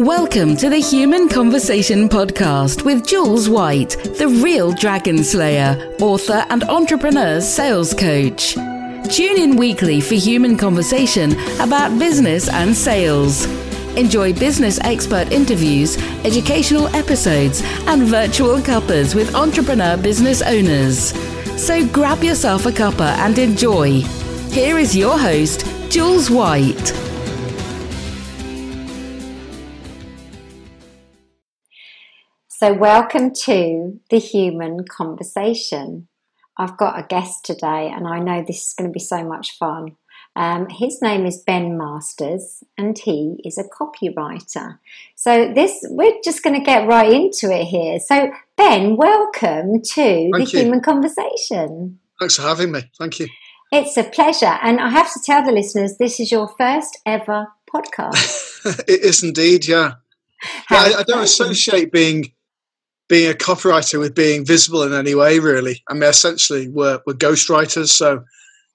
Welcome to the Human Conversation Podcast with Jules White, the real dragon slayer, author, and entrepreneur sales coach. Tune in weekly for human conversation about business and sales. Enjoy business expert interviews, educational episodes, and virtual cuppas with entrepreneur business owners. So grab yourself a cuppa and enjoy. Here is your host, Jules White. So, welcome to the human conversation. I've got a guest today, and I know this is going to be so much fun. Um, his name is Ben Masters, and he is a copywriter. So, this we're just going to get right into it here. So, Ben, welcome to Thank the you. human conversation. Thanks for having me. Thank you. It's a pleasure, and I have to tell the listeners this is your first ever podcast. it is indeed, yeah. Yeah I, I don't associate being being a copywriter with being visible in any way, really. I mean, essentially, we're, we're ghostwriters, so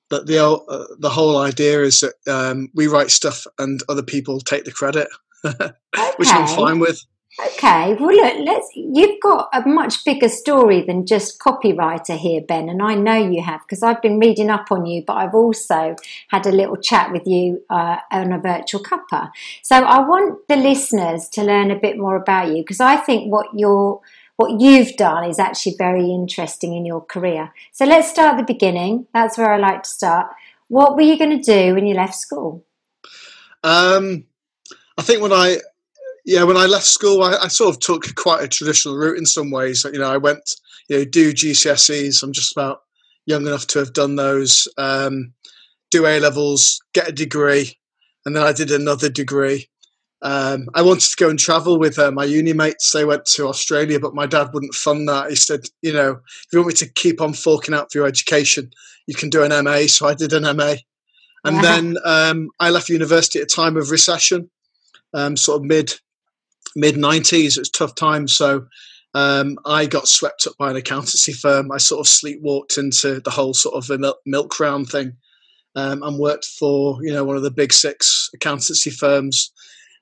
that the whole- uh, the whole idea is that um, we write stuff and other people take the credit, which I'm fine with. Okay, well, look, let's. You've got a much bigger story than just copywriter here, Ben, and I know you have because I've been reading up on you, but I've also had a little chat with you uh, on a virtual cuppa. So I want the listeners to learn a bit more about you because I think what you're what you've done is actually very interesting in your career. So let's start at the beginning. That's where I like to start. What were you going to do when you left school? Um, I think when I, yeah, when I left school, I, I sort of took quite a traditional route in some ways. You know, I went, you know, do GCSEs. I'm just about young enough to have done those. Um, do A levels, get a degree, and then I did another degree. Um, I wanted to go and travel with uh, my uni mates. They went to Australia, but my dad wouldn't fund that. He said, you know, if you want me to keep on forking out for your education, you can do an MA. So I did an MA. And Wow. then um, I left university at a time of recession, um, sort of mid mid nineties. It was a tough time, so um, I got swept up by an accountancy firm. I sort of sleepwalked into the whole sort of milk, milk round thing, um, and worked for you know one of the big six accountancy firms.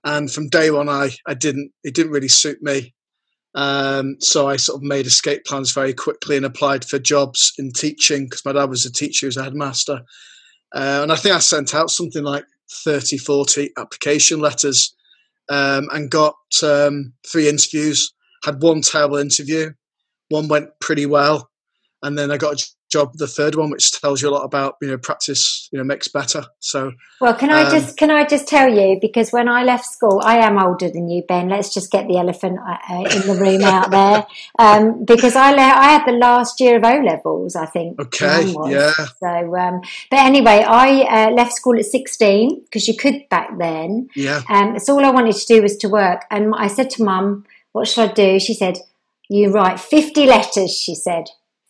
And from day one, I I didn't it didn't really suit me. Um, so I sort of made escape plans very quickly and applied for jobs in teaching because my dad was a teacher, he was a headmaster. Uh, and I think I sent out something like 30, 40 application letters um, and got um, three interviews. Had one terrible interview, one went pretty well, and then I got a job the third one, which tells you a lot about you know practice. You know makes better. So Well, can I Um, just can I just tell you because when I left school, I am older than you, Ben. Let's just get the elephant uh, uh, in the room out there, um, because I le- I had the last year of O levels, I think. Okay, yeah. So, um, but anyway, I uh, left school at sixteen because you could back then. yeah, Um, so all I wanted to do was to work, and I said to Mum, "What should I do?" She said, "You write fifty letters." She said,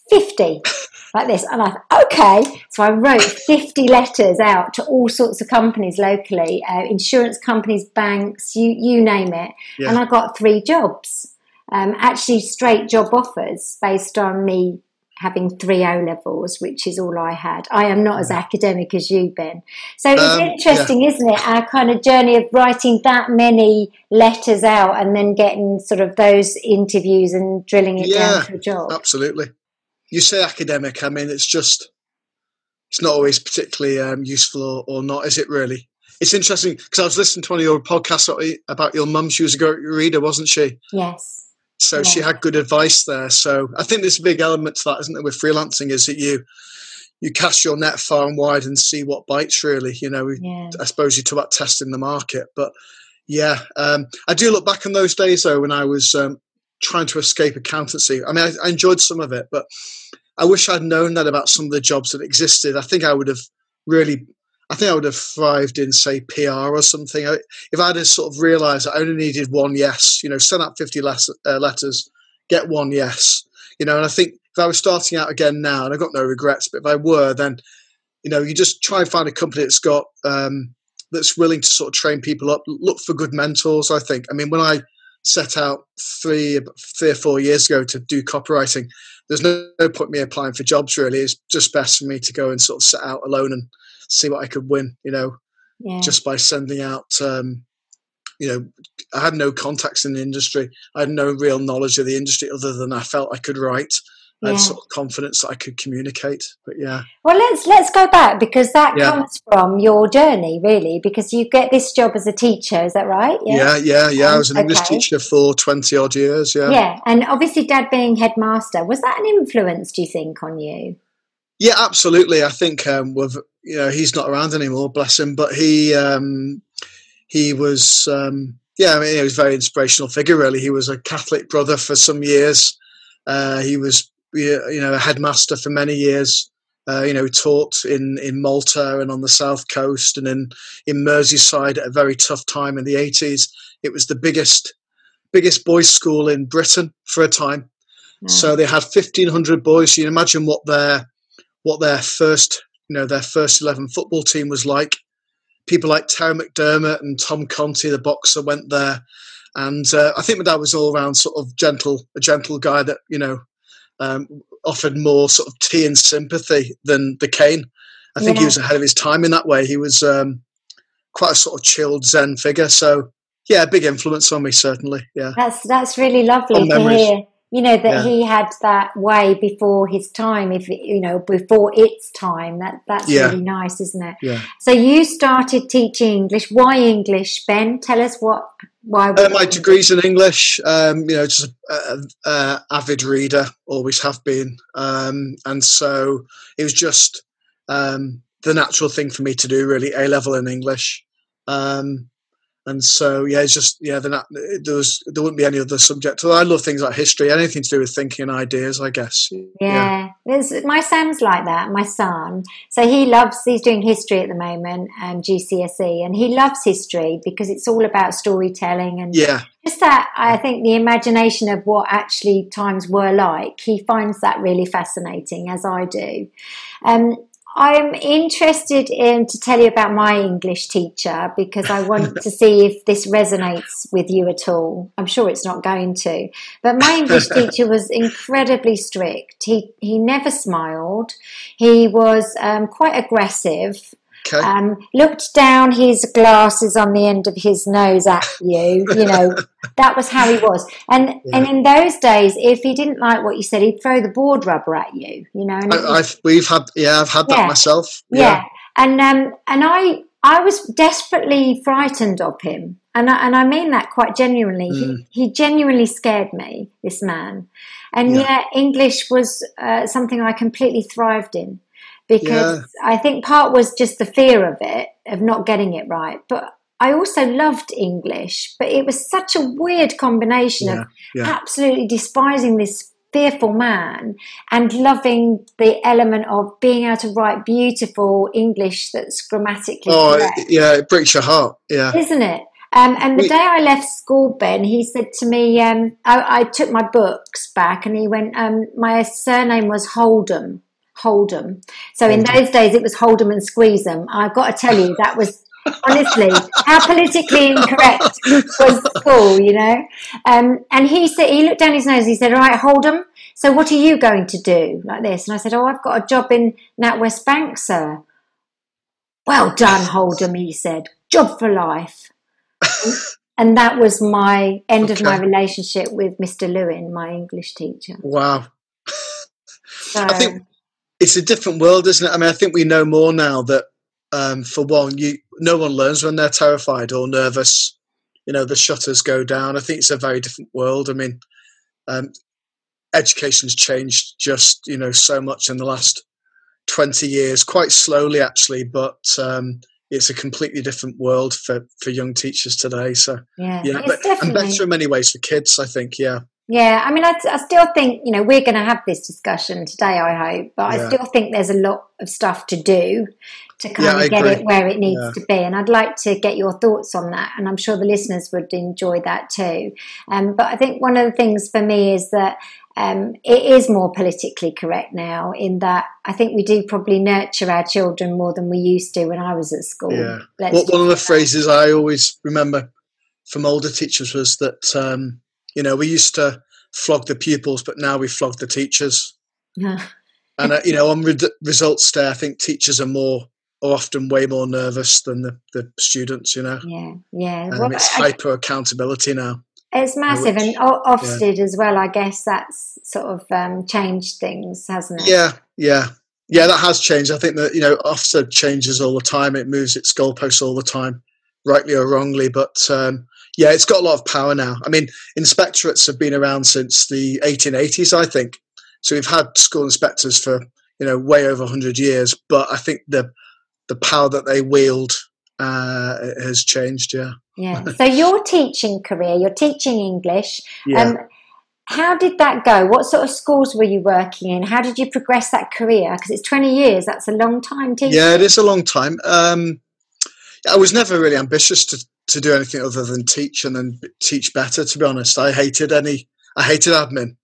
50 like this. And i thought okay. So i wrote 50 letters out to all sorts of companies locally uh, insurance companies banks you you name it. Yeah. and i got three jobs. Um, actually straight job offers based on me having three o levels which is all i had. I am not as academic as you ben so it's Um, interesting isn't it? Our kind of journey of writing that many letters out and then getting sort of those interviews and drilling it Yeah, down to a job. absolutely. You say academic. I mean, it's just it's not always particularly um, useful or, or not, is it? Really. It's interesting because I was listening to one of your podcasts about your mum. She was a great reader, wasn't she? yes So she had good advice there. So I think there's a big element to that, isn't there, with freelancing, is that you you cast your net far and wide and see what bites. Really, you know. yeah I suppose you talk about testing the market, but yeah, um, I do look back on those days though when I was um, trying to escape accountancy. I mean, I, I enjoyed some of it, but I wish I'd known that about some of the jobs that existed. I think I would have really. I think I would have thrived in, say, PR or something. If I had sort of realised I only needed one yes, you know, send out 50 less, uh, letters, get one yes, you know, and I think if I was starting out again now, and I've got no regrets, but if I were, then, you know, you just try and find a company that's got, um, that's willing to sort of train people up, look for good mentors, I think. I mean, when I set out three, three or four years ago to do copywriting, there's no, no point me applying for jobs really. It's just best for me to go and sort of set out alone and see what I could win, you know, yeah just by sending out um, you know, I had no contacts in the industry. I had no real knowledge of the industry other than I felt I could write. I had sort of confidence that I could communicate. But yeah. Well, let's let's go back because that yeah. comes from your journey, really. Because you get this job as a teacher, is that right? Yeah, yeah, yeah. yeah. Um, I was an okay. English teacher for twenty odd years. Yeah, yeah, and obviously, Dad being headmaster was that an influence? Do you think on you? Yeah, absolutely. I think um, with you know he's not around anymore, bless him. But he um, he was um, yeah, I mean, he was a very inspirational figure. Really, he was a Catholic brother for some years. Uh, he was you know a headmaster for many years. Uh, you know, taught in, in Malta and on the south coast and in, in Merseyside at a very tough time in the 80s. It was the biggest biggest boys' school in Britain for a time. So they had 1,500 boys. You can imagine what their what their first you know their first 11 football team was like. People like Terry McDermott and Tom Conti, the boxer, went there, and uh, I think my dad was all around sort of gentle, a gentle guy that you know um, offered more sort of tea and sympathy than the cane. I think yeah. he was ahead of his time in that way. He was um, quite a sort of chilled Zen figure. So yeah, big influence on me certainly. Yeah, that's that's really lovely to hear. You know that yeah. he had that way before his time. If you know before its time, that that's yeah. really nice, isn't it? Yeah. So you started teaching English. Why English, Ben? Tell us what why? Uh, my degrees in English. Um, you know, just a, a, avid reader, always have been, um, and so it was just um, the natural thing for me to do. Really, A level in English. Um, and so yeah, it's just yeah. Not, there was there wouldn't be any other subject. I love things like history, anything to do with thinking and ideas. I guess. Yeah, yeah. my son's like that. My son, so he loves. He's doing history at the moment, um, GCSE, and he loves history because it's all about storytelling and yeah, just that. I think the imagination of what actually times were like. He finds that really fascinating, as I do. Um, I'm interested in to tell you about my English teacher because I want to see if this resonates with you at all. I'm sure it's not going to. But my English teacher was incredibly strict. He he never smiled. He was um, quite aggressive. Okay. Um, looked down his glasses on the end of his nose at you. You know, that was how he was. And yeah. and in those days, if he didn't like what you said, he'd throw the board rubber at you. You know, I, have we've had yeah, I've had yeah. that myself. Yeah, yeah. and um, and I I was desperately frightened of him. And I, and I mean that quite genuinely. Mm. He, he genuinely scared me, this man. And yet, English was uh, something I completely thrived in because yeah. I think part was just the fear of it, of not getting it right. But I also loved English, but it was such a weird combination yeah, of yeah. absolutely despising this fearful man and loving the element of being able to write beautiful English that's grammatically oh, correct. yeah, it breaks your heart. Yeah, isn't it? Um, and the day I left school, Ben, he said to me, um, I, I, took my books back, and he went, um, "My surname was Hold'em." Hold'em. So in those days, it was Hold'em and Squeeze'em. I've got to tell you, that was honestly how politically incorrect was school, you know. Um, and he said he looked down his nose. He said, "All right, Hold'em. So what are you going to do like this?" And I said, "Oh, I've got a job in NatWest Bank, sir." Well done, Hold'em. He said, "Job for life." and that was my end okay. of my relationship with Mr. Lewin, my English teacher. Wow. So, I think it's a different world, isn't it? I mean, I think we know more now that, um, for one, you no one learns when they're terrified or nervous. You know, the shutters go down. I think it's a very different world. I mean, um, education's changed just you know so much in the last twenty years, quite slowly actually, but. Um, it's a completely different world for, for young teachers today. So yeah, yeah but, and better in many ways for kids. I think, yeah. Yeah, I mean, I, I, still think you know we're going to have this discussion today. I hope, but yeah. I still think there's a lot of stuff to do to kind yeah, of get it where it needs yeah. to be. And I'd like to get your thoughts on that, and I'm sure the listeners would enjoy that too. Um, but I think one of the things for me is that um, it is more politically correct now. In that, I think we do probably nurture our children more than we used to when I was at school. Yeah. Well, one of the phrases I always remember from older teachers was that. Um, you know, we used to flog the pupils, but now we flog the teachers. Yeah. and uh, you know, on re- results day, I think teachers are more are often way more nervous than the, the students. You know. Yeah, yeah. Um, Well, it's hyper accountability now. It's massive, which- and Ofsted as well. I guess that's sort of um, changed things, hasn't it? Yeah, yeah, yeah. That has changed. I think that you know, Ofsted changes all the time. It moves its goalposts all the time, rightly or wrongly. But um, yeah, it's got a lot of power now. I mean, inspectorates have been around since the 1880s, I think. So we've had school inspectors for you know way over 100 years. But I think the the power that they wield uh, has changed. Yeah, Yeah. So your teaching career, you're teaching English. yeah. Um, how did that go? What sort of schools were you working in? How did you progress that career? Because it's 20 years. That's a long time teaching. Yeah, it is a long time. Um, I was never really ambitious to, to do anything other than teach and then teach better. To be honest, I hated any. I hated admin.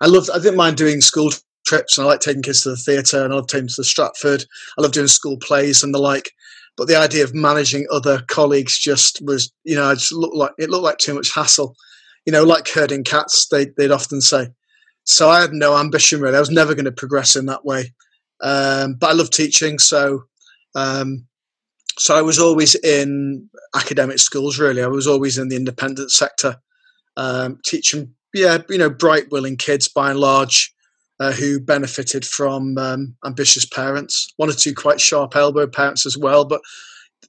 I loved. I didn't mind doing school trips, and I like taking kids to the theatre, and I love taking to Stratford. I love doing school plays and the like. But the idea of managing other colleagues just was, you know, I just looked like it looked like too much hassle. You know, like herding cats, they, they'd often say. So I had no ambition really. I was never going to progress in that way. Um, but I love teaching, so um, so I was always in academic schools. Really, I was always in the independent sector, um, teaching. Yeah, you know, bright, willing kids by and large, uh, who benefited from um, ambitious parents. One or two quite sharp elbow parents as well, but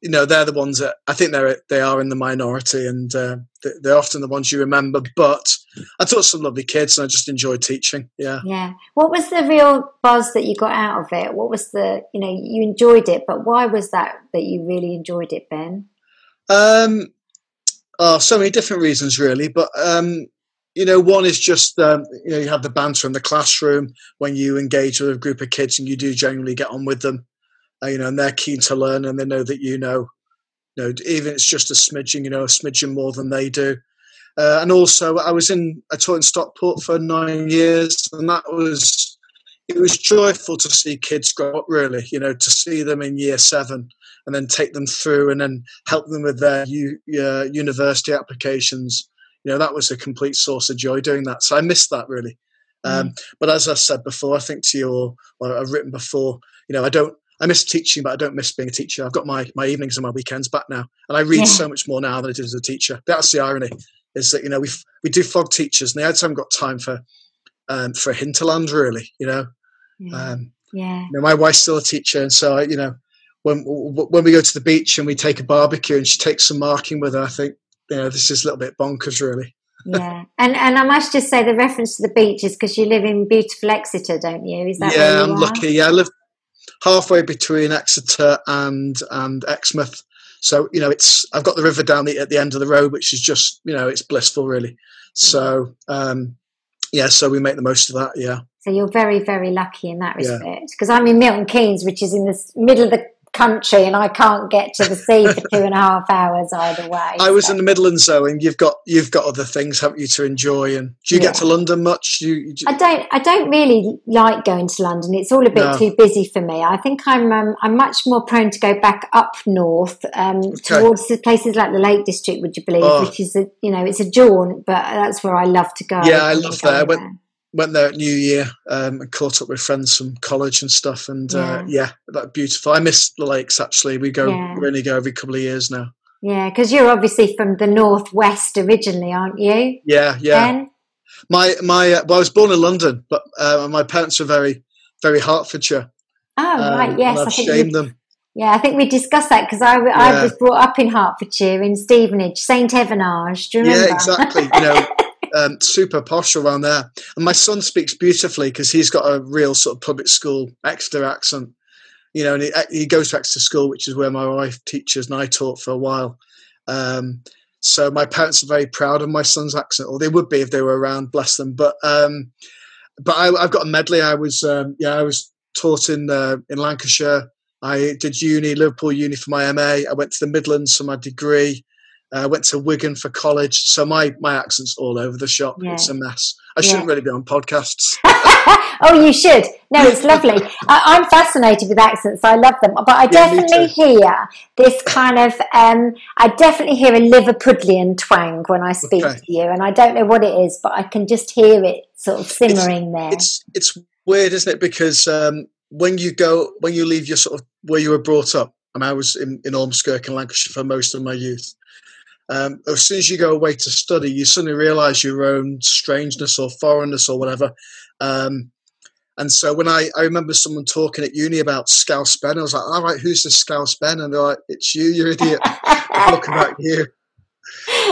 you know they're the ones that I think they're they are in the minority, and uh, they- they're often the ones you remember. But I taught some lovely kids, and I just enjoyed teaching. Yeah. Yeah. What was the real buzz that you got out of it? What was the, you know, you enjoyed it, but why was that that you really enjoyed it, Ben? Um, oh, so many different reasons, really. But um, you know, one is just um, you know you have the banter in the classroom when you engage with a group of kids, and you do genuinely get on with them. Uh, you know, and they're keen to learn, and they know that you know, you know, even if it's just a smidgen, you know, a smidgen more than they do. Uh, and also, I was in I taught in Stockport for nine years, and that was it was joyful to see kids grow up. Really, you know, to see them in year seven and then take them through and then help them with their u- uh, university applications. You know, that was a complete source of joy doing that. So I missed that really. Um, but as I said before, I think to you or, or I've written before, you know, I don't, I miss teaching, but I don't miss being a teacher. I've got my, my evenings and my weekends back now. And I read Yeah. so much more now than I did as a teacher. That's the irony is that, you know, we we do flog teachers and they haven't got time for, um, for hinterland really, you know, Yeah. um, yeah. you know, my wife's still a teacher, and so I, you know, when when we go to the beach and we take a barbecue and she takes some marking with her, I think you know this is a little bit bonkers, really. yeah. And and I must just say the reference to the beach is because you live in beautiful Exeter, don't you? Is that yeah, I'm are? lucky. Yeah, I live halfway between Exeter and and Exmouth, so you know it's I've got the river down the, at the end of the road, which is just you know it's blissful, really. So um, yeah, so we make the most of that. Yeah. So you're very, very lucky in that respect. Because I'm in Milton Keynes, which is in the middle of the country, and I can't get to the sea for two and a half hours either way. I was so- in the Midlands though, and you've got you've got other things, haven't you, to enjoy? And do you Yeah. get to London much? You, you, I don't. I don't really like going to London. It's all a bit No. too busy for me. I think I'm. Um, I'm much more prone to go back up north, um, towards the places like the Lake District. Would you believe? Oh. Which is a, you know, it's a jaunt, but that's where I love to go. Yeah, I I'm love that. I went- went there at New Year um, and caught up with friends from college and stuff. And uh, yeah, that beautiful. I miss the lakes actually. We go, Yeah. we only go every couple of years now. Yeah, because you're obviously from the northwest originally, aren't you? Yeah, yeah. Ben? My my. Uh, well, I was born in London, but uh, my parents were very very Hertfordshire. Oh, um, right. Yes, I I've think shamed them. yeah, I think we discussed that because I, I was brought up in Hertfordshire in Stevenage, Saint Evenage. Do you remember? Yeah, exactly. You know, um, super posh around there. And my son speaks beautifully because he's got a real sort of public school Exeter accent. You know, and he, he goes to Exeter School, which is where my wife teaches, and I taught for a while. Um, so my parents are very proud of my son's accent, or they would be if they were around. Bless them. But um, but I, I've got a medley. I was um, yeah, I was taught in uh, in Lancashire. I did uni, Liverpool Uni for my MA. I went to the Midlands for my degree. I uh, went to Wigan for college, so my my accent's all over the shop. Yeah. It's a mess. I shouldn't really be on podcasts. oh, you should. No, it's lovely. I, I'm fascinated with accents. I love them. But I Yeah, definitely hear this kind of, um, I definitely hear a Liverpudlian twang when I speak Okay. to you. And I don't know what it is, but I can just hear it sort of simmering there. It's it's weird, isn't it? Because um, when you go when you leave your sort of where you were brought up. I mean, I was in, in Ormskirk in Lancashire for most of my youth. Um, as soon as you go away to study, you suddenly realise your own strangeness or foreignness or whatever. Um, and so when I, I remember someone talking at uni about Scouse Ben, I was like, all right, who's this Scouse Ben? And they're like, it's you, you idiot. Look about you.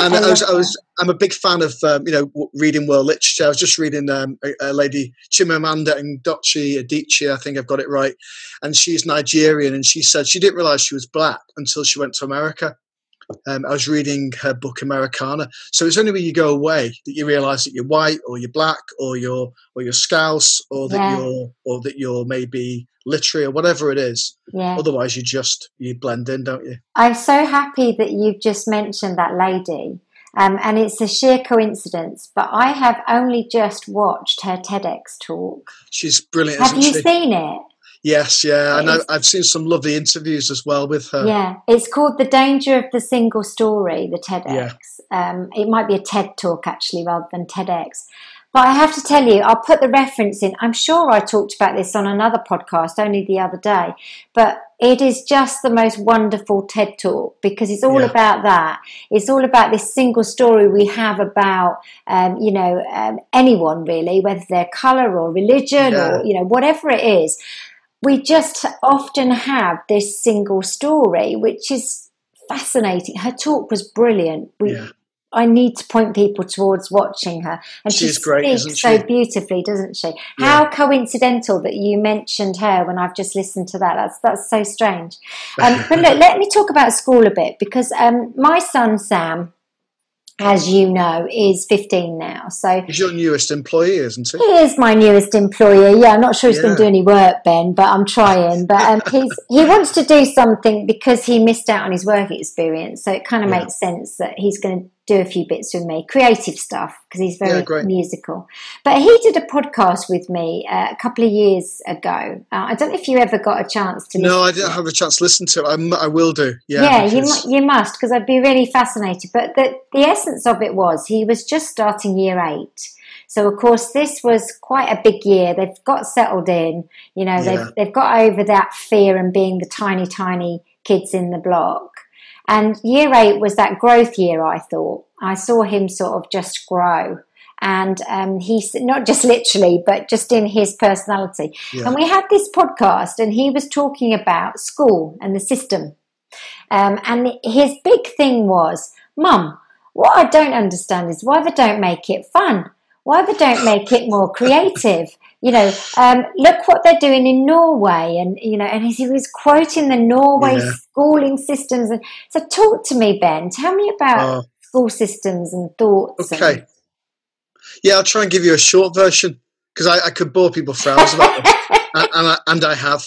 And I, I was, I was, I'm a big fan of, um, you know, reading world literature. I was just reading um, a, a, lady, Chimamanda Ngozi Adichie, I think I've got it right. And she's Nigerian. And she said she didn't realize she was black until she went to America. Um, I was reading her book Americanah. So it's only when you go away that you realise that you're white or you're black or you're or you're Scouse or that yeah. you're or that you're maybe literary or whatever it is. Yeah. Otherwise, you just you blend in, don't you? I'm so happy that you've just mentioned that lady. Um, and it's a sheer coincidence, but I have only just watched her TEDx talk. She's brilliant. Have you she? seen it? Yes, yeah, and I've seen some lovely interviews as well with her. Yeah, it's called "The Danger of the Single Story," the TEDx. Yeah. Um, it might be a TED talk actually, rather than TEDx. But I have to tell you, I'll put the reference in. I'm sure I talked about this on another podcast only the other day, but it is just the most wonderful TED talk because it's all yeah. about that. It's all about this single story we have about, um, you know, um, anyone really, whether they're color or religion yeah. or, you know, whatever it is we just often have this single story, which is fascinating. Her talk was brilliant. We, yeah. I need to point people towards watching her, and She's she great, speaks so beautifully, doesn't she? Yeah. How coincidental that you mentioned her when I've just listened to that. That's that's so strange. Um, but look, let me talk about school a bit because um, my son Sam as you know, is 15 now. So he's your newest employee, isn't he? He is my newest employee. Yeah, I'm not sure he's yeah. going to do any work, Ben, but I'm trying. But um, he's he wants to do something because he missed out on his work experience. So it kind of yeah. makes sense that he's going to do a few bits with me, creative stuff, because he's very yeah, musical. But he did a podcast with me uh, a couple of years ago. Uh, I don't know if you ever got a chance to. No, I didn't have a chance to listen to it. I, I will do. Yeah, yeah, because... you, you must, because I'd be really fascinated. But the, the essence of it was he was just starting year eight. So of course this was quite a big year. They've got settled in, you know, yeah. they've they've got over that fear and being the tiny, tiny kids in the block. And year eight was that growth year, I thought. I saw him sort of just grow. And um, he's not just literally, but just in his personality. Yeah. And we had this podcast, and he was talking about school and the system. Um, and his big thing was, Mum, what I don't understand is why they don't make it fun. Why they don't make it more creative? You know, um, look what they're doing in Norway, and you know, and he was quoting the Norway yeah. schooling systems. And so, talk to me, Ben. Tell me about uh, school systems and thoughts. Okay. And... yeah, I'll try and give you a short version because I, I, could bore people for hours about them, and, and, I, and I have.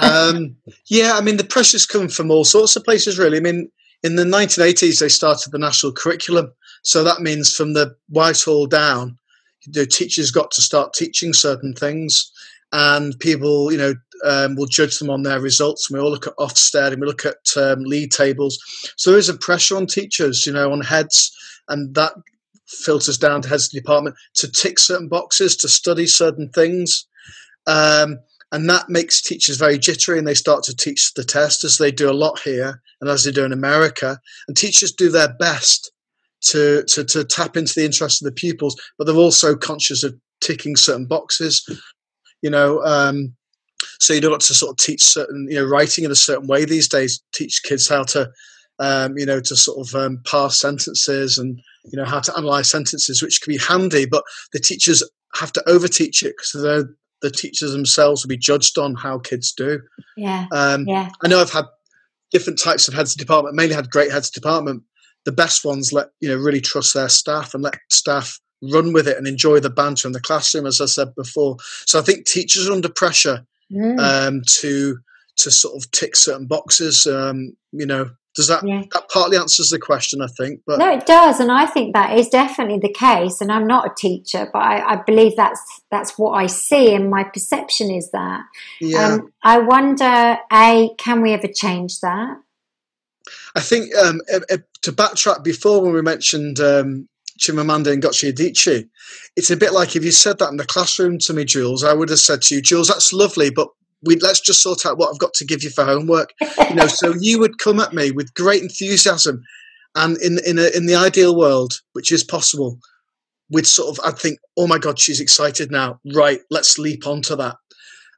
Um, yeah, I mean, the pressure's come from all sorts of places, really. I mean, in the 1980s, they started the national curriculum. So that means from the Whitehall down, the teachers got to start teaching certain things, and people, you know, um, will judge them on their results. And we all look at Ofsted and we look at um, league tables. So there is a pressure on teachers, you know, on heads, and that filters down to heads of the department to tick certain boxes, to study certain things. Um, and that makes teachers very jittery and they start to teach the test as they do a lot here and as they do in America. And teachers do their best to, to, to tap into the interest of the pupils, but they're also conscious of ticking certain boxes. You know, um, so you don't want to sort of teach certain, you know, writing in a certain way these days. Teach kids how to, um, you know, to sort of um, parse sentences and you know how to analyze sentences, which can be handy. But the teachers have to overteach it because the the teachers themselves will be judged on how kids do. Yeah. Um, yeah. I know I've had different types of heads of department. Mainly had great heads of department, the best ones let you know really trust their staff and let staff run with it and enjoy the banter in the classroom, as I said before. So I think teachers are under pressure mm. um, to to sort of tick certain boxes. Um, you know, does that yeah. that partly answers the question? I think, but no, it does, and I think that is definitely the case. And I'm not a teacher, but I, I believe that's that's what I see, and my perception is that. Yeah. Um, I wonder, a, can we ever change that? I think um, to backtrack before when we mentioned um, Chimamanda Ngozi Adichie, it's a bit like if you said that in the classroom to me, Jules, I would have said to you, Jules, that's lovely, but we let's just sort out what I've got to give you for homework. you know, so you would come at me with great enthusiasm, and in in a, in the ideal world, which is possible, with sort of I'd think, oh my god, she's excited now. Right, let's leap onto that.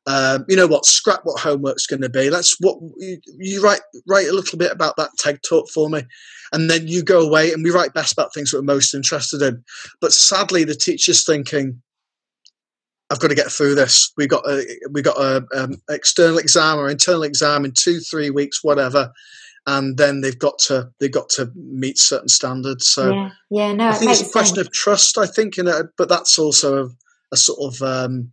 Um, you know what? Scrap what homework's going to be. Let's what you, you, write write a little bit about that TED talk for me, and then you go away and we write best about things we're most interested in. But sadly, the teacher's thinking, "I've got to get through this. We got a we got a um, external exam or internal exam in two three weeks, whatever." And then they've got to they've got to meet certain standards. So yeah, yeah no, I think it's a question sense. of trust. I think, you know, but that's also a, a sort of um,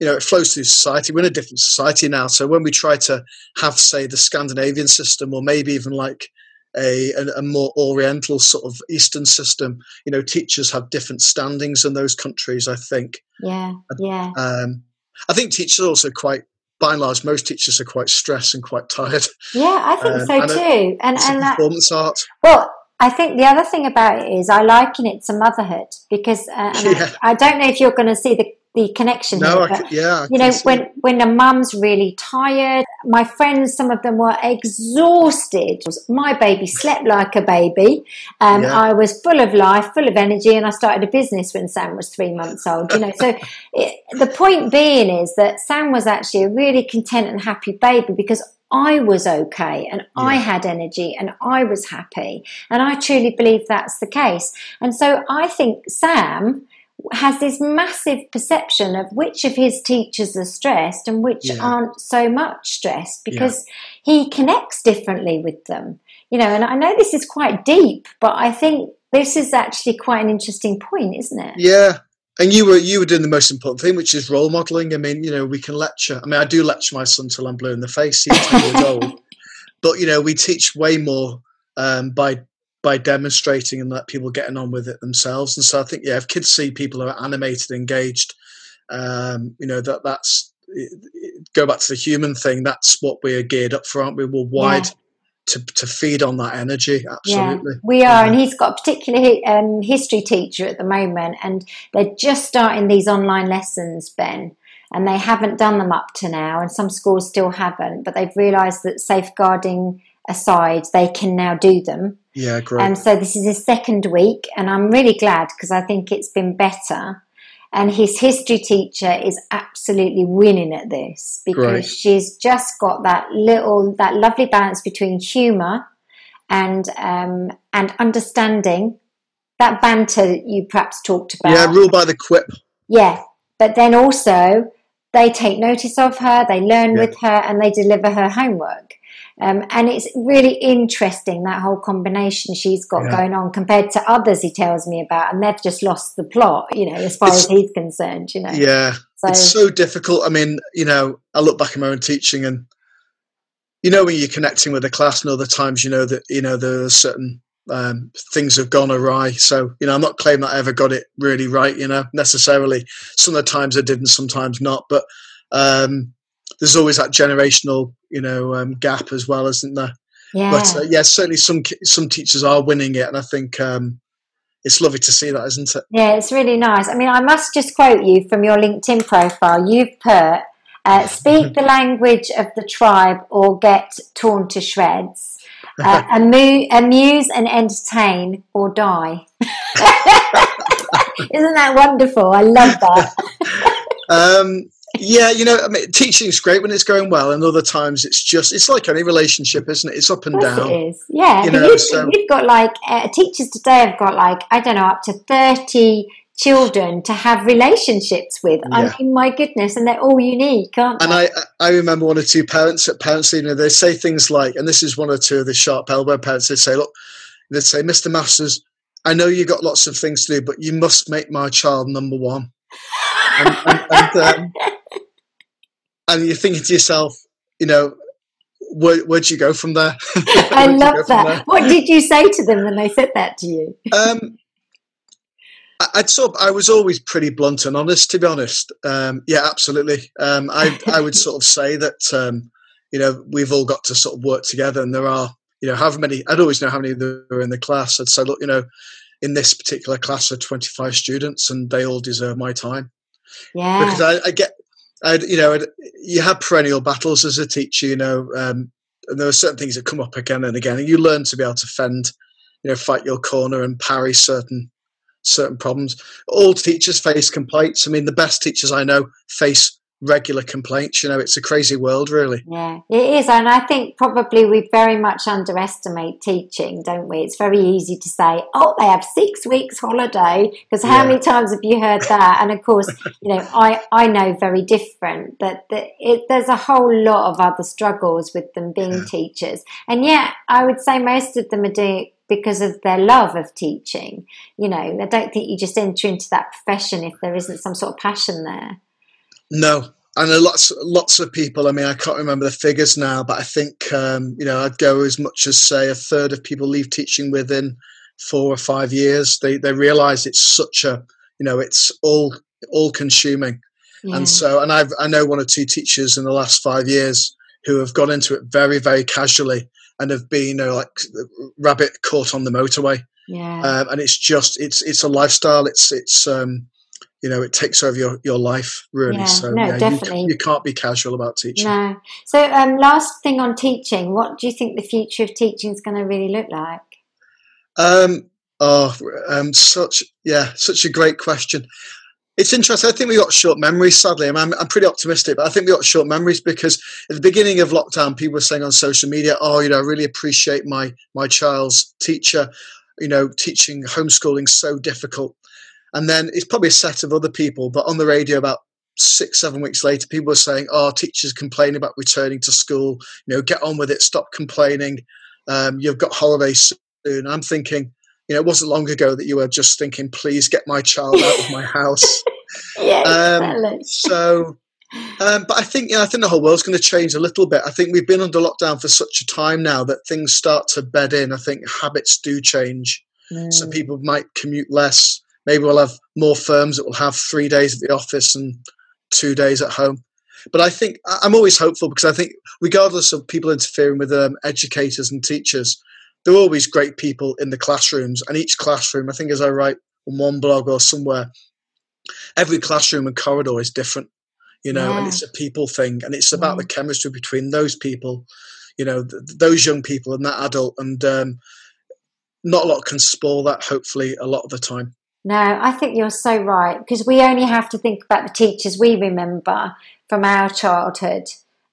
you know, it flows through society. We're in a different society now. So when we try to have, say, the Scandinavian system, or maybe even like a, a, a, more oriental sort of Eastern system, you know, teachers have different standings in those countries. I think. Yeah, yeah. Um, I think teachers are also quite, by and large, most teachers are quite stressed and quite tired. Yeah, I think um, so and too. and and performance art. Well, I think the other thing about it is I liken it to motherhood because uh, yeah. I, I, don't know if you're going to see the the connection. No, here, I, yeah. You know, when when a mum's really tired, my friends, some of them were exhausted. My baby slept like a baby. Um, yeah. I was full of life, full of energy, and I started a business when Sam was three months old. You know, so it, the point being is that Sam was actually a really content and happy baby because I was okay and yeah. I had energy and I was happy. And I truly believe that's the case. And so I think Sam has this massive perception of which of his teachers are stressed and which yeah. aren't so much stressed because yeah. he connects differently with them. You know, and I know this is quite deep, but I think this is actually quite an interesting point, isn't it? Yeah. And you were you were doing the most important thing, which is role modelling. I mean, you know, we can lecture. I mean, I do lecture my son till I'm blue in the face. He's ten years old, but you know, we teach way more um, by by demonstrating and let people getting on with it themselves. And so I think, yeah, if kids see people are animated, engaged, um, you know, that that's go back to the human thing. That's what we're geared up for, aren't we? We're wide. Yeah. To, to feed on that energy, absolutely. Yeah, we are, yeah. and he's got a particular um, history teacher at the moment, and they're just starting these online lessons, Ben, and they haven't done them up to now, and some schools still haven't, but they've realised that safeguarding aside, they can now do them. Yeah, great. And so this is his second week, and I'm really glad because I think it's been better. And his history teacher is absolutely winning at this because great. she's just got that little, that lovely balance between humour and um, and understanding. That banter you perhaps talked about. Yeah, rule by the quip. Yeah, but then also they take notice of her, they learn yeah. with her, and they deliver her homework. Um, and it's really interesting that whole combination she's got yeah. going on compared to others he tells me about, and they've just lost the plot, you know, as far it's, as he's concerned, you know. Yeah. So, it's so difficult. I mean, you know, I look back at my own teaching and you know when you're connecting with a class and other times you know that you know there's certain um, things have gone awry. So, you know, I'm not claiming that I ever got it really right, you know, necessarily. Some of the times I did and sometimes not. But um, there's always that generational, you know, um, gap as well, isn't there? Yeah. But uh, yeah, certainly some some teachers are winning it, and I think um, it's lovely to see that, isn't it? Yeah, it's really nice. I mean, I must just quote you from your LinkedIn profile. You've put, uh, "Speak the language of the tribe, or get torn to shreds." Uh, amu- amuse and entertain, or die. Isn't that wonderful? I love that. um, yeah, you know, I mean, teaching is great when it's going well, and other times it's just it's like any relationship, isn't it? It's up and down. It is, yeah. You know, you've, so, you've got like uh, teachers today have got like I don't know up to thirty children to have relationships with. Yeah. I mean, my goodness, and they're all unique, aren't and they? And I, I remember one or two parents at parents, know, they say things like, and this is one or two of the sharp elbow parents. They say, look, they say, Mr. Masters, I know you got lots of things to do, but you must make my child number one. And, and, and um, and you're thinking to yourself, you know, where, would you go from there? I love that. What did you say to them when they said that to you? Um, I'd sort of, I was always pretty blunt and honest, to be honest. Um, yeah, absolutely. Um, I, I would sort of say that, um, you know, we've all got to sort of work together and there are, you know, however many, I'd always know how many there were in the class. I'd say, look, you know, in this particular class are 25 students and they all deserve my time. Yeah. Because I, I get, I'd, you know, you have perennial battles as a teacher, you know, um, and there are certain things that come up again and again, and you learn to be able to fend, you know, fight your corner and parry certain certain problems. All teachers face complaints. I mean, the best teachers I know face regular complaints. You know, it's a crazy world, really. Yeah, it is. And I think probably we very much underestimate teaching, don't we? It's very easy to say, oh, they have six weeks holiday, because how yeah. many times have you heard that? And of course, you know, I, I know very different that, that it, there's a whole lot of other struggles with them being yeah. teachers. And yet, I would say most of them are doing because of their love of teaching. You know, I don't think you just enter into that profession if there isn't some sort of passion there. No, and lots lots of people. I mean, I can't remember the figures now, but I think um, you know I'd go as much as say a third of people leave teaching within four or five years. They they realise it's such a you know it's all all consuming, yeah. and so and I've I know one or two teachers in the last five years who have gone into it very very casually and have been you know, like rabbit caught on the motorway. Yeah, um, and it's just it's it's a lifestyle. It's it's um, you know it takes over your, your life really yeah, so no, yeah, definitely. You, you, can't be casual about teaching no so um, last thing on teaching what do you think the future of teaching is going to really look like um oh um such yeah such a great question it's interesting. I think we got short memories, sadly. I'm, I'm, pretty optimistic, but I think we got short memories because at the beginning of lockdown, people were saying on social media, "Oh, you know, I really appreciate my my child's teacher. You know, teaching homeschooling so difficult." And then it's probably a set of other people, but on the radio about six, seven weeks later, people were saying, "Oh, teachers complaining about returning to school. You know, get on with it. Stop complaining. Um, you've got holidays soon." I'm thinking, you know, it wasn't long ago that you were just thinking, "Please get my child out of my house." yeah, um, so. Um, but I think, you know, I think the whole world's going to change a little bit. I think we've been under lockdown for such a time now that things start to bed in. I think habits do change. Mm. So people might commute less maybe we'll have more firms that will have three days at the office and two days at home. But I think I'm always hopeful because I think, regardless of people interfering with um, educators and teachers, there are always great people in the classrooms. And each classroom, I think, as I write on one blog or somewhere, every classroom and corridor is different, you know, yeah. and it's a people thing. And it's about the chemistry between those people, you know, th- those young people and that adult. And um, not a lot can spoil that, hopefully, a lot of the time. No, I think you're so right because we only have to think about the teachers we remember from our childhood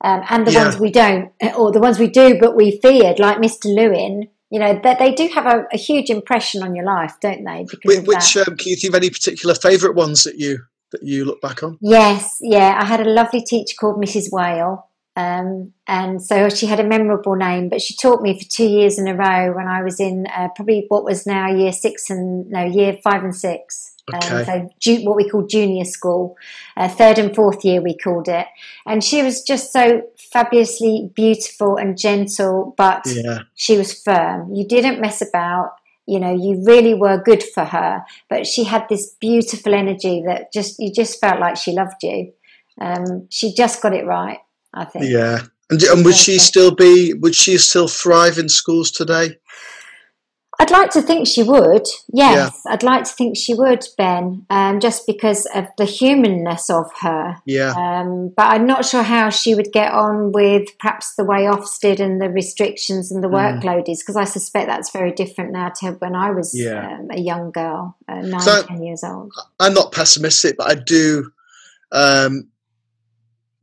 um, and the yeah. ones we don't, or the ones we do but we feared, like Mr. Lewin. You know that they do have a, a, huge impression on your life, don't they? Because which, um, can you think of any particular favourite ones that you that you look back on? Yes, yeah, I had a lovely teacher called Mrs. Whale, um, and so she had a memorable name, but she taught me for two years in a row when I was in uh, probably what was now year six and no year five and six. Um, okay. Um, so ju- what we call junior school, uh, third and fourth year we called it, and she was just so fabulously beautiful and gentle, but yeah. she was firm. You didn't mess about. You know, you really were good for her, but she had this beautiful energy that just you just felt like she loved you. Um, she just got it right. I think. Yeah. And, and would she still be? Would she still thrive in schools today? I'd like to think she would. Yes, yeah. I'd like to think she would, Ben, um, just because of the humanness of her. Yeah. Um, but I'm not sure how she would get on with perhaps the way Ofsted and the restrictions and the mm. workload is, because I suspect that's very different now to when I was yeah. um, a young girl, uh, nine, so ten years old. I'm not pessimistic, but I do.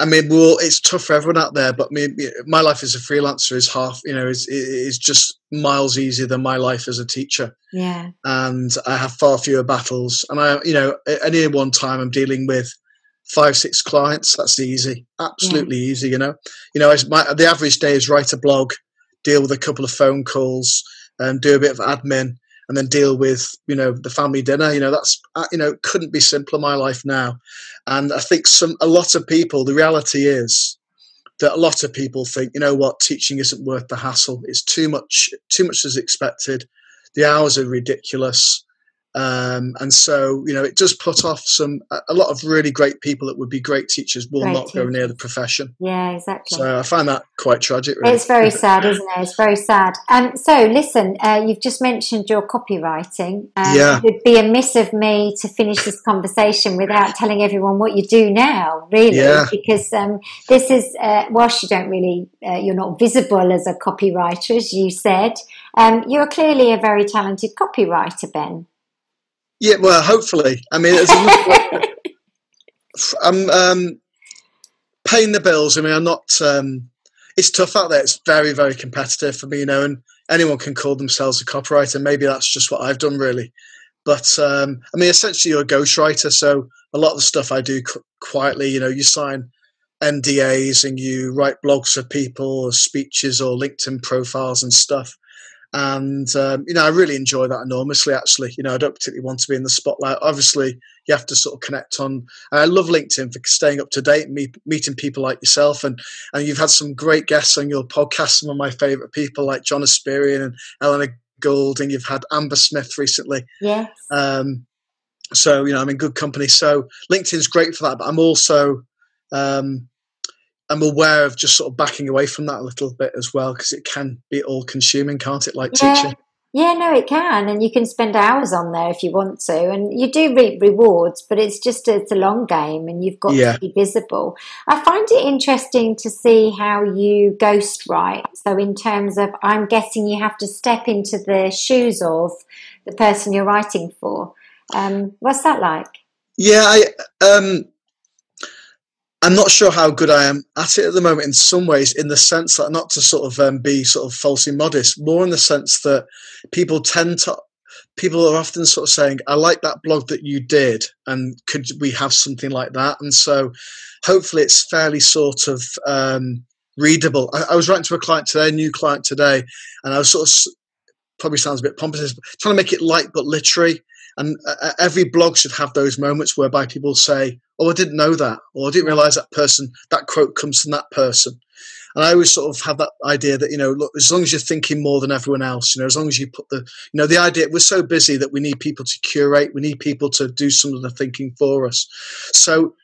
Um, I mean, well, it's tough for everyone out there, but me, my life as a freelancer is half, you know, is is just miles easier than my life as a teacher. Yeah. And I have far fewer battles, and I, you know, at any one time I'm dealing with five, six clients. That's easy, absolutely yeah. easy. You know, you know, my, the average day is write a blog, deal with a couple of phone calls, and do a bit of admin, and then deal with you know the family dinner you know that's uh, you know couldn't be simpler my life now. And i think some a lot of people the reality is that a lot of people think you know what teaching isn't worth the hassle. It's too much too much as expected. The hours are ridiculous Um, and so, you know, it does put off some a lot of really great people that would be great teachers will great not teachers. go near the profession. Yeah, exactly. So I find that quite tragic. Really. It's very sad, isn't it? It's very sad. Um, so listen, uh, you've just mentioned your copywriting. Um, yeah. It would be amiss of me to finish this conversation without telling everyone what you do now, really, yeah. because um, this is uh, whilst you don't really, uh, you're not visible as a copywriter, as you said. Um, you're clearly a very talented copywriter, Ben. Yeah, well, hopefully. I mean, I'm um, paying the bills. I mean, I'm not. Um, it's tough out there. It's very, very competitive for me, you know, and anyone can call themselves a copywriter. Maybe that's just what I've done, really. But um, I mean, essentially, you're a ghostwriter. So a lot of the stuff I do quietly, you know, you sign NDAs and you write blogs for people or speeches or LinkedIn profiles and stuff and um, you know I really enjoy that enormously. Actually, you know I don't particularly want to be in the spotlight. Obviously, you have to sort of connect on. I love LinkedIn for staying up to date, and meet, meeting people like yourself, and and you've had some great guests on your podcast. Some of my favourite people like John Espirian and Eleanor Goulding. You've had Amber Smith recently. Yes. Um, so you know I'm in good company. So LinkedIn's great for that, but I'm also um, I'm aware of just sort of backing away from that a little bit as well because it can be all consuming, can't it? Like yeah. teaching. Yeah, no, it can, and you can spend hours on there if you want to, and you do reap rewards, but it's just it's a long game, and you've got yeah. to be visible. I find it interesting to see how you ghost write. So, in terms of, I'm guessing you have to step into the shoes of the person you're writing for. Um, what's that like? Yeah, I um, I'm not sure how good I am at it at the moment in some ways, in the sense that not to sort of um, be sort of falsely modest, more in the sense that people tend to, people are often sort of saying, I like that blog that you did, and could we have something like that? And so hopefully it's fairly sort of um, readable. I, I, was writing to a client today, a new client today, and I was sort of, probably sounds a bit pompous, trying to make it light but literary. And uh, every blog should have those moments whereby people say, "Oh, I didn't know that," or "I didn't realize that person that quote comes from that person." And I always sort of have that idea that you know, look, as long as you're thinking more than everyone else, you know, as long as you put the, you know, the idea we're so busy that we need people to curate, we need people to do some of the thinking for us. So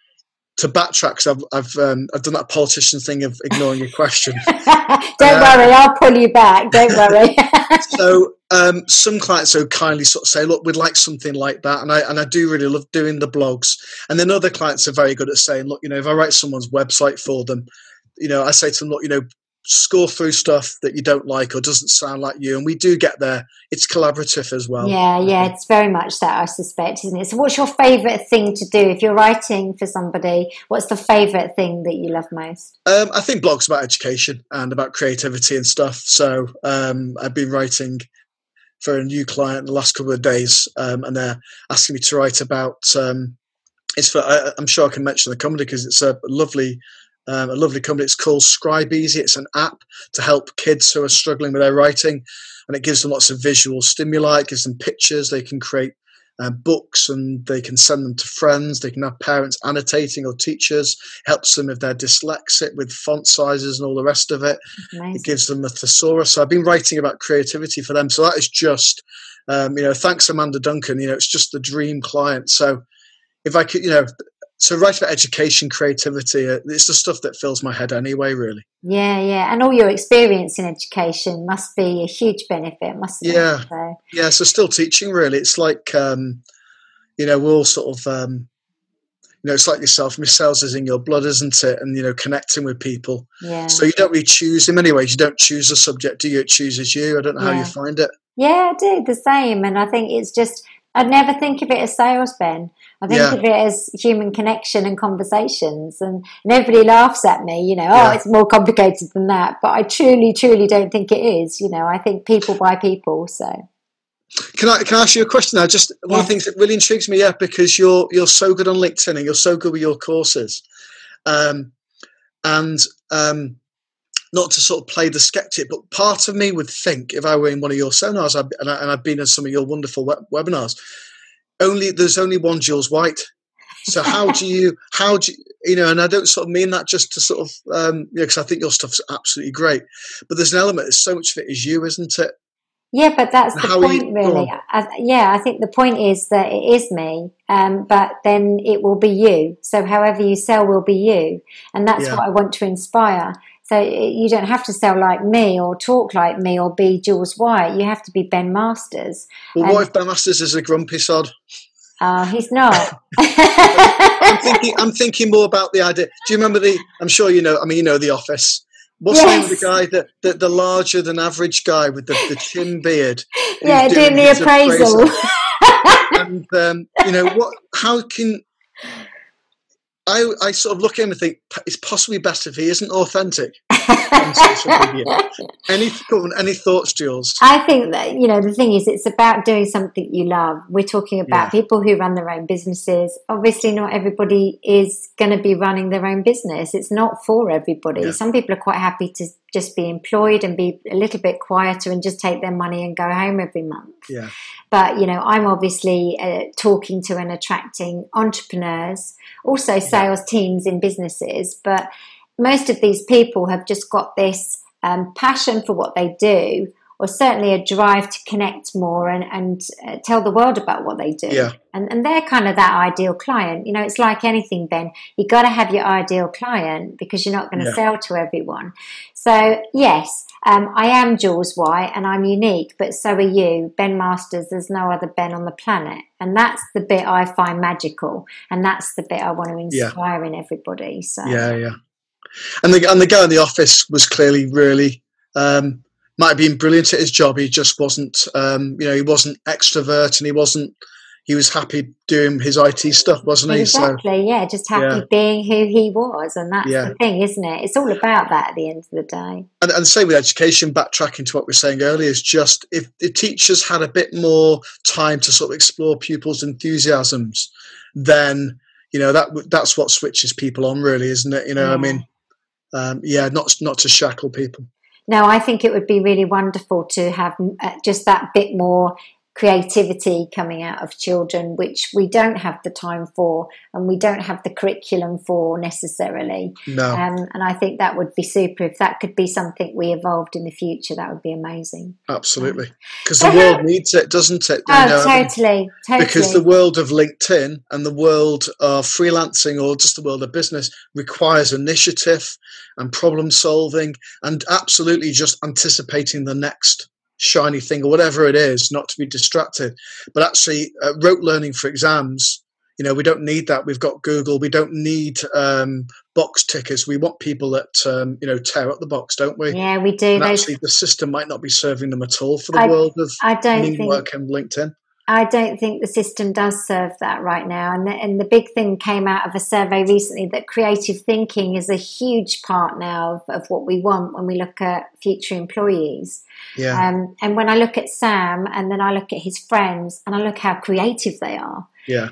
to backtrack, because I've I've, um, I've done that politician thing of ignoring your question. Don't uh, worry, I'll pull you back. Don't worry. so um, some clients so kindly sort of say, "Look, we'd like something like that," and I and I do really love doing the blogs. And then other clients are very good at saying, "Look, you know, if I write someone's website for them, you know, I say to them, look, you know, score through stuff that you don't like or doesn't sound like you. And we do get there. It's collaborative as well. Yeah, yeah, it's very much that, I suspect, isn't it? So, what's your favourite thing to do if you're writing for somebody? What's the favourite thing that you love most? Um, I think blogs about education and about creativity and stuff. So, um, I've been writing for a new client the last couple of days, um, and they're asking me to write about. Um, it's for. I, I'm sure I can mention the company because it's a lovely um, a lovely company. It's called Scribeasy. It's an app to help kids who are struggling with their writing, and it gives them lots of visual stimuli. It gives them pictures. They can create uh, books and they can send them to friends. They can have parents annotating or teachers. Helps them if they're dyslexic with font sizes and all the rest of it. Amazing. It gives them a thesaurus. So I've been writing about creativity for them. So that is just, um, you know, thanks Amanda Duncan. You know, it's just the dream client. So if I could, you know, so write about education, creativity. Uh, it's the stuff that fills my head anyway, really. Yeah, yeah, and all your experience in education must be a huge benefit, must yeah. it? So. Yeah, so still teaching really. It's like um, you know we're all sort of um, you know it's like yourself. Sales is in your blood, isn't it? And you know connecting with people. Yeah. So you don't really choose them anyways. You don't choose a subject, do you? It chooses you. I don't know yeah. how you find it. Yeah, I do the same, and I think it's just I'd never think of it as sales, Ben. I think yeah. of it as human connection and conversations, and, and everybody laughs at me. You know, oh, yeah. it's more complicated than that. But I truly, truly don't think it is. You know, I think people by people. So, can I can I ask you a question now? Just one yeah. of the things that really intrigues me, yeah, because you're you're so good on LinkedIn and you're so good with your courses, um, and um, not to sort of play the skeptic, but part of me would think if I were in one of your seminars and, I, have been in some of your wonderful web- webinars, only there's only one Jules White. So how do you how do you, you know? And I don't sort of mean that just to sort of um, you know because I think your stuff's absolutely great, but there's an element. There's so much of it is you, isn't it? Yeah, but that's the point, you, really. I, yeah, I think the point is that it is me, um, but then it will be you. So, however you sell will be you, and that's yeah. what I want to inspire. So, you don't have to sell like me or talk like me or be Jules White. You have to be Ben Masters. Well, and, what if Ben Masters is a grumpy sod? Oh, he's not. I'm thinking. I'm thinking more about the idea. Do you remember the? I'm sure you know. I mean, you know the Office. What's yes. the name of the guy that the, the, larger than average guy with the, the chin beard? Yeah, doing, doing the appraisal. appraisal. and um, you know what? How can I, I sort of look at him and think it's possibly best if he isn't authentic on social media. Any any thoughts, Jules? I think that you know the thing is, it's about doing something you love. We're talking about yeah. people who run their own businesses. Obviously, not everybody is going to be running their own business. It's not for everybody. Yeah. Some people are quite happy to just be employed and be a little bit quieter and just take their money and go home every month. Yeah. But you know, I'm obviously uh, talking to and attracting entrepreneurs, also sales yeah. teams in businesses, but most of these people have just got this um, passion for what they do or certainly a drive to connect more and, and uh, tell the world about what they do. Yeah. And, and they're kind of that ideal client. You know, it's like anything, Ben. You got to have your ideal client because you're not going to yeah. sell to everyone. So, yes, um, I am Jules White and I'm unique, but so are you. Ben Masters, there's no other Ben on the planet. And that's the bit I find magical. And that's the bit I want to inspire yeah. in everybody. So, yeah, yeah. And the, and the guy in the office was clearly really. Um, might have been brilliant at his job. He just wasn't, um, you know, he wasn't extrovert and he wasn't. He was happy doing his IT stuff, wasn't he? Exactly. So, yeah, just happy yeah. being who he was, and that's yeah. the thing, isn't it? It's all about that at the end of the day. And, and same with education. Backtracking to what we were saying earlier is just if the teachers had a bit more time to sort of explore pupils' enthusiasms, then you know that that's what switches people on, really, isn't it? You know, yeah. I mean, um, yeah, not not to shackle people. No, I think it would be really wonderful to have uh, just that bit more creativity coming out of children, which we don't have the time for and we don't have the curriculum for necessarily. No. Um, and I think that would be super. If that could be something we evolved in the future, that would be amazing. Absolutely. Because um, the world needs it, doesn't it? Oh, know? totally, totally. Because the world of LinkedIn and the world of freelancing or just the world of business requires initiative and problem solving and absolutely just anticipating the next shiny thing or whatever it is, not to be distracted. But actually, uh, rote learning for exams, you know, we don't need that. We've got Google. We don't need um, box tickers. We want people that um, you know tear up the box, don't we? Yeah, we do. And actually, the system might not be serving them at all for the I, world of I don't think, work and LinkedIn. I don't think the system does serve that right now. And the, and the big thing came out of a survey recently that creative thinking is a huge part now of, of what we want when we look at future employees. Yeah. Um, and when I look at Sam and then I look at his friends and I look how creative they are. Yeah.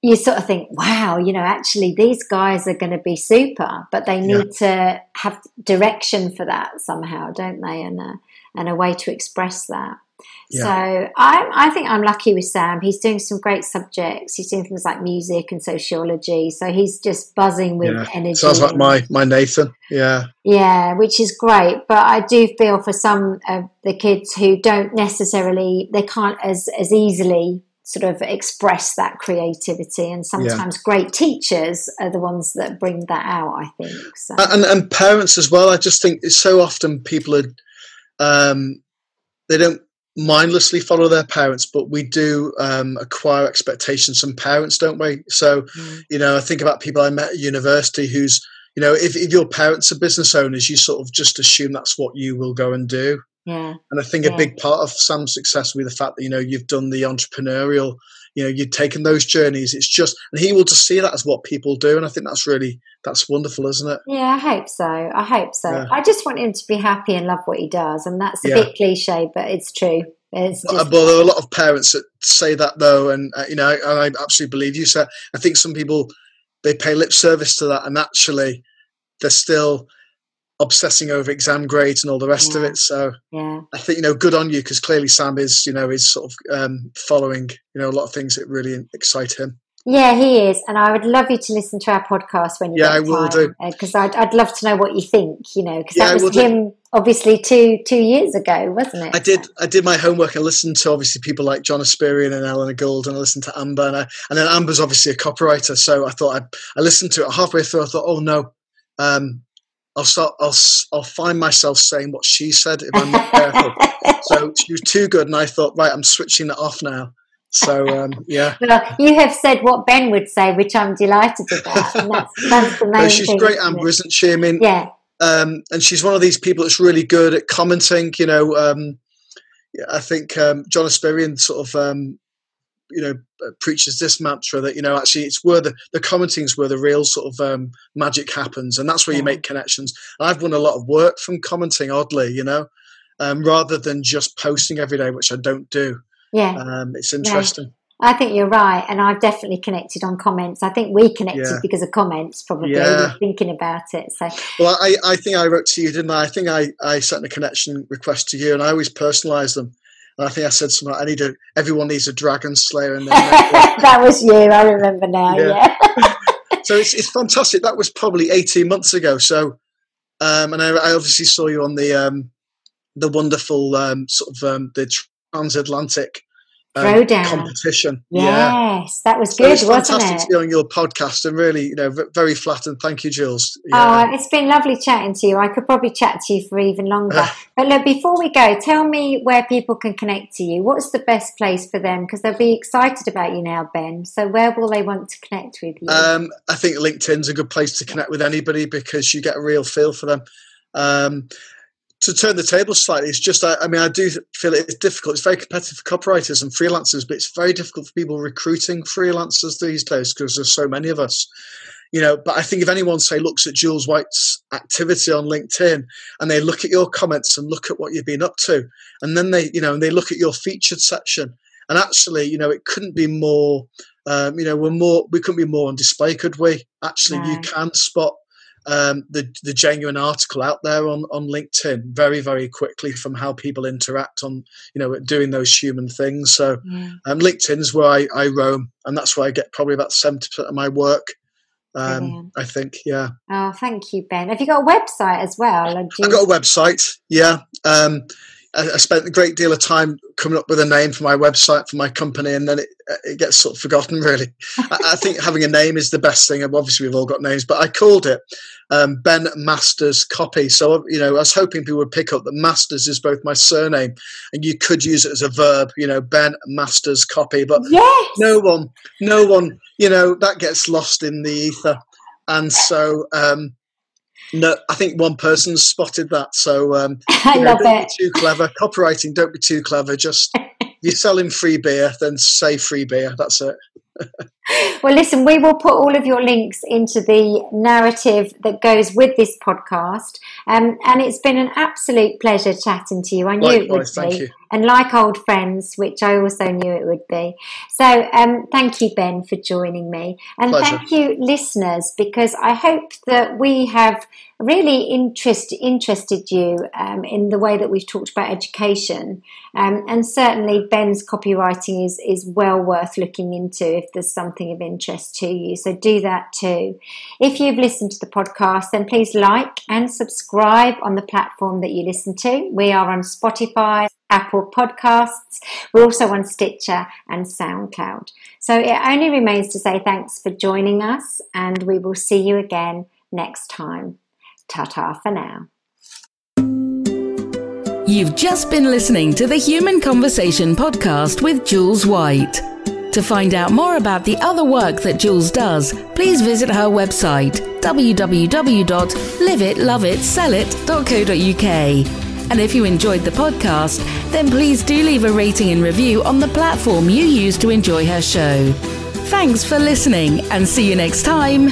You sort of think, wow, you know, actually these guys are going to be super, but they need yeah. to have direction for that somehow, don't they? And a, and a way to express that. Yeah. So I, I think I'm lucky with Sam. He's doing some great subjects. He's doing things like music and sociology. So he's just buzzing with yeah. energy. Sounds like my my Nathan. Yeah. Yeah, which is great. But I do feel for some of the kids who don't necessarily they can't as as easily sort of express that creativity and sometimes yeah. great teachers are the ones that bring that out i think so. and and parents as well i just think so often people are um they don't mindlessly follow their parents, but we do um, acquire expectations from parents, don't we? So, mm. you know, I think about people I met at university who's, you know, if, if your parents are business owners, you sort of just assume that's what you will go and do. Yeah. And I think yeah. a big part of Sam's success will be the fact that, you know, you've done the entrepreneurial, you know, you've taken those journeys. It's just, and he will just see that as what people do. And I think that's really, that's wonderful, isn't it? Yeah, I hope so. I hope so. Yeah. I just want him to be happy and love what he does. And that's a yeah. bit cliche, but it's true. It's just... But there are a lot of parents that say that though. And, uh, you know, I, I absolutely believe you. So I think some people, they pay lip service to that. And actually, they're still, obsessing over exam grades and all the rest yeah. of it. So yeah. I think you know, good on you because clearly Sam is you know is sort of um, following you know a lot of things that really excite him. Yeah, he is, and I would love you to listen to our podcast when you yeah, get I will do because uh, I'd, I'd love to know what you think. You know, because yeah, that was him do. obviously two two years ago, wasn't it? I did. I did my homework and listened to obviously people like John Espirian and Eleanor Gould, and I listened to Amber, and, I, and then Amber's obviously a copywriter, so I thought I, I listened to it halfway through. I thought, oh no, um, I'll start. I'll I'll find myself saying what she said if I'm not careful. so she was too good, and I thought, right, I'm switching it off now. So um, yeah. Well, you have said what Ben would say, which I'm delighted about, and that's, that's the main. she's thing, great, Amber, isn't she? I mean, yeah. Um, and she's one of these people that's really good at commenting. You know, um, I think um, John Espirian sort of um, you know uh, preaches this mantra that you know actually it's where the the commenting's where the real sort of um, magic happens, and that's where yeah. you make connections. And I've won a lot of work from commenting, oddly, you know, um, rather than just posting every day, which I don't do. Yeah, um, it's interesting. I think you're right, and I've definitely connected on comments. I think we connected yeah. because of comments, probably yeah. thinking about it. So, well, I, I think I wrote to you, didn't I? I think I, I sent a connection request to you, and I always personalise them. And I think I said something. I need a. Everyone needs a dragon slayer, and that was you. I remember now. Yeah. yeah. so it's it's fantastic. That was probably eighteen months ago. So, um, and I, I obviously saw you on the um, the wonderful um, sort of um, the transatlantic um, competition. Yes, yeah. that was good, so wasn't fantastic it? to be on your podcast and really, you know, very flattered. Thank you, Jules. Yeah. Oh, it's been lovely chatting to you. I could probably chat to you for even longer. but look, before we go, tell me where people can connect to you. What's the best place for them? Because they'll be excited about you now, Ben. So where will they want to connect with you? Um, I think LinkedIn's a good place to connect with anybody because you get a real feel for them. Um, to turn the table slightly, it's just, I, I, mean, I do feel it's difficult. It's very competitive for copywriters and freelancers, but it's very difficult for people recruiting freelancers these days because there's so many of us. You know, but I think if anyone say looks at Jules White's activity on LinkedIn and they look at your comments and look at what you've been up to, and then they, you know, and they look at your featured section, and actually, you know, it couldn't be more. Um, you know, we're more. We couldn't be more on display, could we? Actually, you can spot um, the the genuine article out there on on LinkedIn very very quickly from how people interact on you know doing those human things. So yeah. um, LinkedIn's where I, I roam, and that's where I get probably about seventy percent of my work. Um, I think, yeah. Oh, thank you, Ben. Have you got a website as well? I've got a website, yeah. Um, I, spent a great deal of time coming up with a name for my website for my company, and then it, it gets sort of forgotten. Really, I, I, think having a name is the best thing. Obviously, we've all got names, but I called it um, Ben Masters Copy. So you know, I was hoping people would pick up that Masters is both my surname, and you could use it as a verb. You know, Ben Masters Copy, but yes. no one, no one, you know, that gets lost in the ether, and so. Um, no, I think one person spotted that. So um, I know, love don't it. Be too clever. Copywriting. Don't be too clever. Just you're selling free beer, then say free beer. That's it. Well, listen, we will put all of your links into the narrative that goes with this podcast. Um, and it's been an absolute pleasure chatting to you. I knew Likewise, it would be. And like old friends, which I also knew it would be. So um, thank you, Ben, for joining me. And pleasure. thank you, listeners, because I hope that we have really interest, interested you um, in the way that we've talked about education. Um, and certainly, Ben's copywriting is, is well worth looking into there's something of interest to you. So do that too. If you've listened to the podcast, then please like and subscribe on the platform that you listen to. We are on Spotify, Apple Podcasts. We're also on Stitcher and SoundCloud. So it only remains to say thanks for joining us, and we will see you again next time. Ta ta for now. You've just been listening to the Human Conversation podcast with Jules White. To find out more about the other work that Jules does, please visit her website www.liveitloveitsellit.co.uk. And if you enjoyed the podcast, then please do leave a rating and review on the platform you use to enjoy her show. Thanks for listening and see you next time.